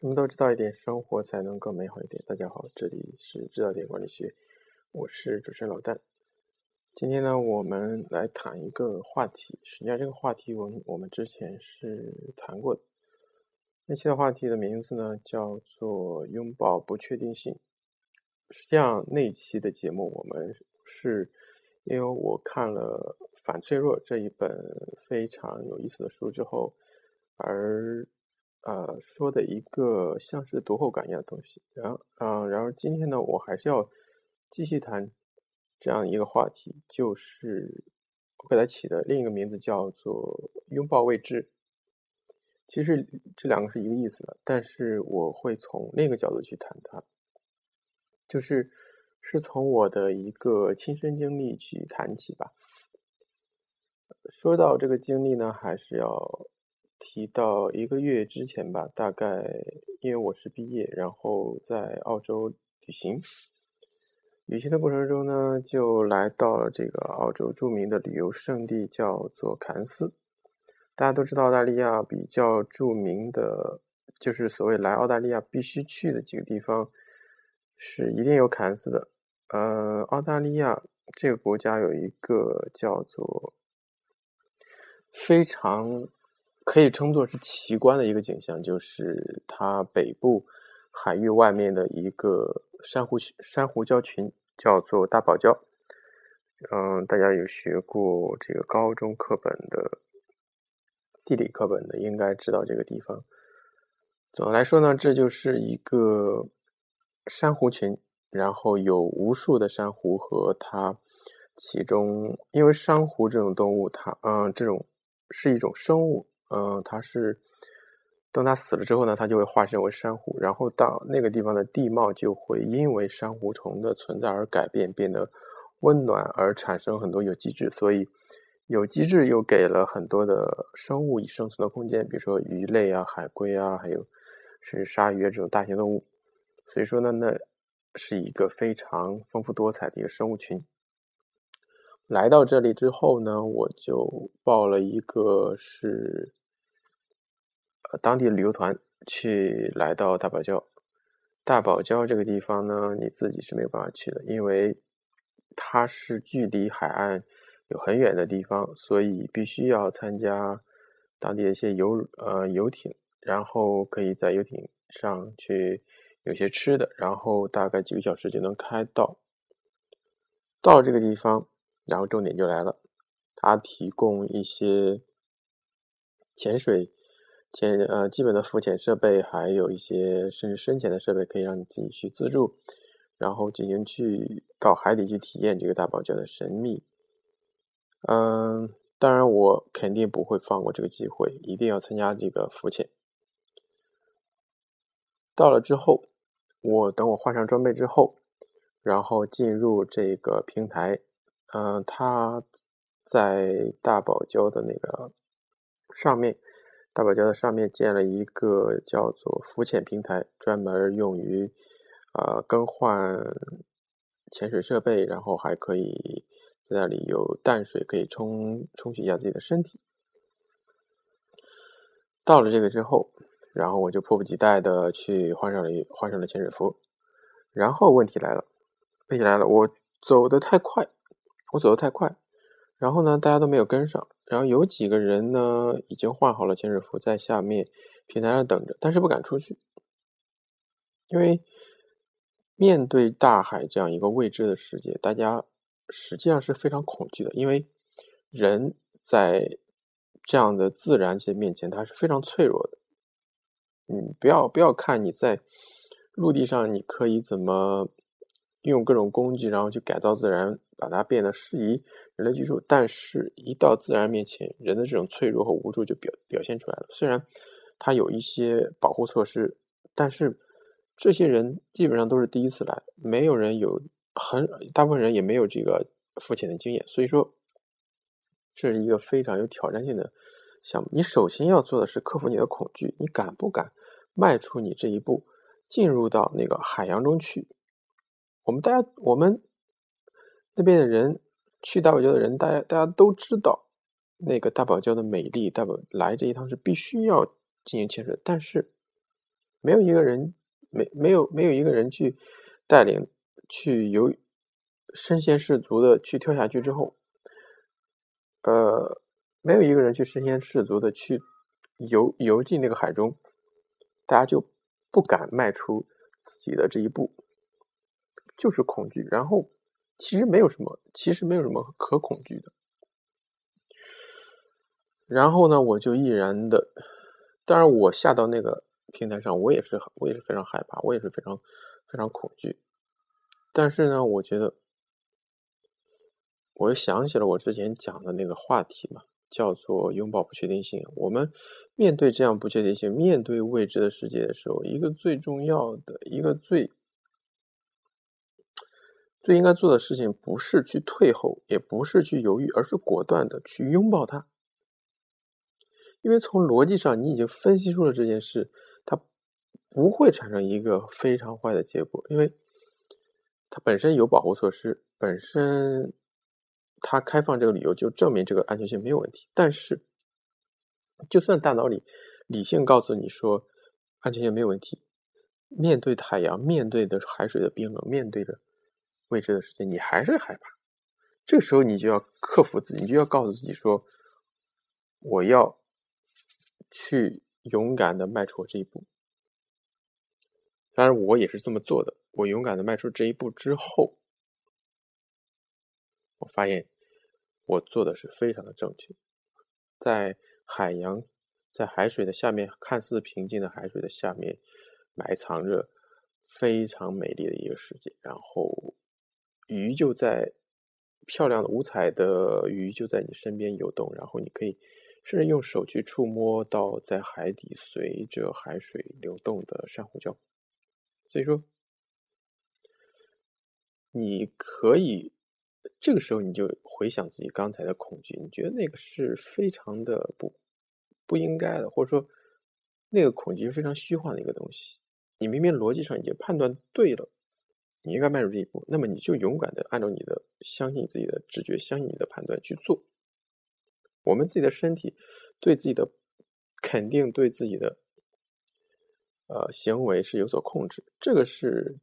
什么都知道一点，生活才能更美好一点。大家好，这里是知道点管理学，我是主持人老旦。今天呢，我们来谈一个话题。实际上，这个话题我我们之前是谈过的。那期的话题的名字呢，叫做“拥抱不确定性”。实际上，那期的节目我们是因为我看了《反脆弱》这一本非常有意思的书之后，而。呃，说的一个像是读后感一样的东西，然后，嗯，然后今天呢，我还是要继续谈这样一个话题，就是我给它起的另一个名字叫做“拥抱未知”。其实这两个是一个意思的，但是我会从另一个角度去谈它，就是是从我的一个亲身经历去谈起吧。说到这个经历呢，还是要。提到一个月之前吧，大概因为我是毕业，然后在澳洲旅行。旅行的过程中呢，就来到了这个澳洲著名的旅游胜地，叫做凯恩斯。大家都知道，澳大利亚比较著名的，就是所谓来澳大利亚必须去的几个地方，是一定有凯恩斯的。呃，澳大利亚这个国家有一个叫做非常。可以称作是奇观的一个景象，就是它北部海域外面的一个珊瑚珊瑚礁群，叫做大堡礁。嗯，大家有学过这个高中课本的地理课本的，应该知道这个地方。总的来说呢，这就是一个珊瑚群，然后有无数的珊瑚和它其中，因为珊瑚这种动物，它嗯，这种是一种生物。嗯，它是等它死了之后呢，它就会化身为珊瑚，然后到那个地方的地貌就会因为珊瑚虫的存在而改变，变得温暖，而产生很多有机质。所以有机质又给了很多的生物以生存的空间，比如说鱼类啊、海龟啊，还有甚至鲨鱼这种大型动物。所以说呢，那是一个非常丰富多彩的一个生物群。来到这里之后呢，我就报了一个是。当地旅游团去来到大堡礁，大堡礁这个地方呢，你自己是没有办法去的，因为它是距离海岸有很远的地方，所以必须要参加当地的一些游呃游艇，然后可以在游艇上去有些吃的，然后大概几个小时就能开到。到这个地方，然后重点就来了，它提供一些潜水。潜呃，基本的浮潜设备，还有一些甚至深潜的设备，可以让你自己去自助，然后进行去到海底去体验这个大堡礁的神秘。嗯，当然我肯定不会放过这个机会，一定要参加这个浮潜。到了之后，我等我换上装备之后，然后进入这个平台。嗯，它在大堡礁的那个上面。大堡礁的上面建了一个叫做浮潜平台，专门用于呃更换潜水设备，然后还可以在那里有淡水可以冲冲洗一下自己的身体。到了这个之后，然后我就迫不及待的去换上了换上了潜水服。然后问题来了，问题来了，我走的太快，我走的太快，然后呢，大家都没有跟上。然后有几个人呢，已经换好了潜水服，在下面平台上等着，但是不敢出去，因为面对大海这样一个未知的世界，大家实际上是非常恐惧的。因为人在这样的自然界面前，他是非常脆弱的。嗯，不要不要看你在陆地上，你可以怎么用各种工具，然后去改造自然。把它变得适宜人类居住，但是，一到自然面前，人的这种脆弱和无助就表表现出来了。虽然它有一些保护措施，但是这些人基本上都是第一次来，没有人有很大部分人也没有这个浮潜的经验，所以说这是一个非常有挑战性的项目。你首先要做的是克服你的恐惧，你敢不敢迈出你这一步，进入到那个海洋中去？我们大家，我们。那边的人去大堡礁的人，大家大家都知道那个大堡礁的美丽。大堡来这一趟是必须要进行潜水，但是没有一个人，没没有没有一个人去带领去游，身先士卒的去跳下去之后，呃，没有一个人去身先士卒的去游游进那个海中，大家就不敢迈出自己的这一步，就是恐惧。然后其实没有什么，其实没有什么可恐惧的。然后呢，我就毅然的，当然我下到那个平台上，我也是我也是非常害怕，我也是非常非常恐惧。但是呢，我觉得，我又想起了我之前讲的那个话题嘛，叫做拥抱不确定性。我们面对这样不确定性，面对未知的世界的时候，一个最重要的一个最最应该做的事情，不是去退后，也不是去犹豫，而是果断的去拥抱它。因为从逻辑上，你已经分析出了这件事，它不会产生一个非常坏的结果，因为它本身有保护措施，本身它开放这个理由就证明这个安全性没有问题。但是，就算大脑里理性告诉你说安全性没有问题，面对太阳，面对的海水的冰冷，面对着未知的世界，你还是害怕。这个时候，你就要克服自己，你就要告诉自己说：“我要。”去勇敢的迈出这一步，当然我也是这么做的。我勇敢的迈出这一步之后，我发现我做的是非常的正确。在海洋，在海水的下面，看似平静的海水的下面，埋藏着非常美丽的一个世界。然后鱼就在漂亮的五彩的鱼就在你身边游动，然后你可以。甚至用手去触摸到在海底随着海水流动的珊瑚礁，所以说，你可以这个时候你就回想自己刚才的恐惧，你觉得那个是非常的不不应该的，或者说那个恐惧是非常虚幻的一个东西。你明明逻辑上已经判断对了，你应该迈入这一步，那么你就勇敢的按照你的相信自己的直觉，相信你的判断去做。我们自己的身体对自己的肯定，对自己的呃行为是有所控制。这个是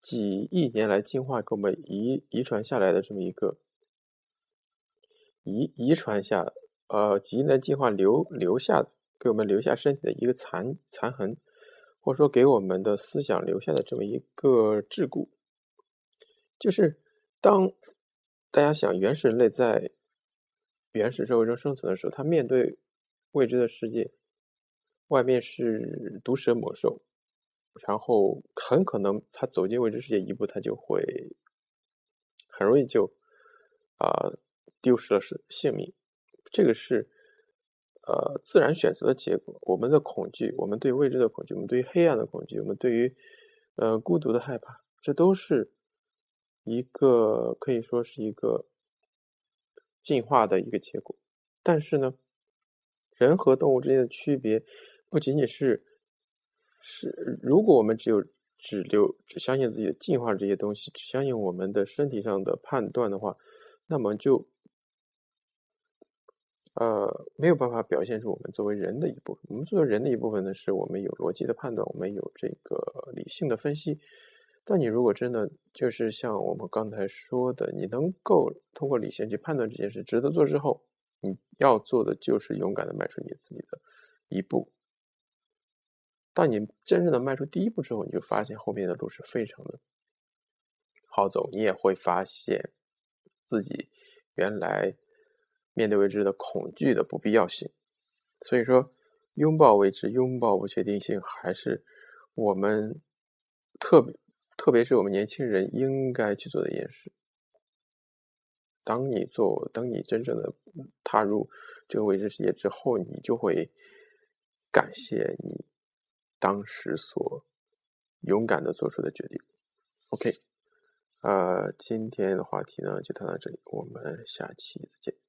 几亿年来进化给我们遗遗传下来的这么一个遗遗传下呃几亿年进化留留下给我们留下身体的一个残残痕，或者说给我们的思想留下的这么一个桎梏，就是当大家想原始人类在原始社会中生存的时候，他面对未知的世界，外面是毒蛇猛兽，然后很可能他走进未知世界一步，他就会很容易就啊丢失了是性命。这个是呃自然选择的结果。我们的恐惧，我们对未知的恐惧，我们对于黑暗的恐惧，我们对于呃孤独的害怕，这都是一个可以说是一个。进化的一个结果，但是呢，人和动物之间的区别不仅仅是是，如果我们只有只留只相信自己的进化这些东西，只相信我们的身体上的判断的话，那么就呃没有办法表现出我们作为人的一部分。我们作为人的一部分呢，是我们有逻辑的判断，我们有这个理性的分析。但你如果真的就是像我们刚才说的，你能够通过理性去判断这件事值得做之后，你要做的就是勇敢的迈出你自己的一步。当你真正的迈出第一步之后，你就发现后面的路是非常的好走，你也会发现自己原来面对未知的恐惧的不必要性。所以说，拥抱未知，拥抱不确定性，还是我们特别。特别是我们年轻人应该去做的一件事。当你做，当你真正的踏入这个未知世界之后，你就会感谢你当时所勇敢的做出的决定。OK，呃，今天的话题呢就谈到这里，我们下期再见。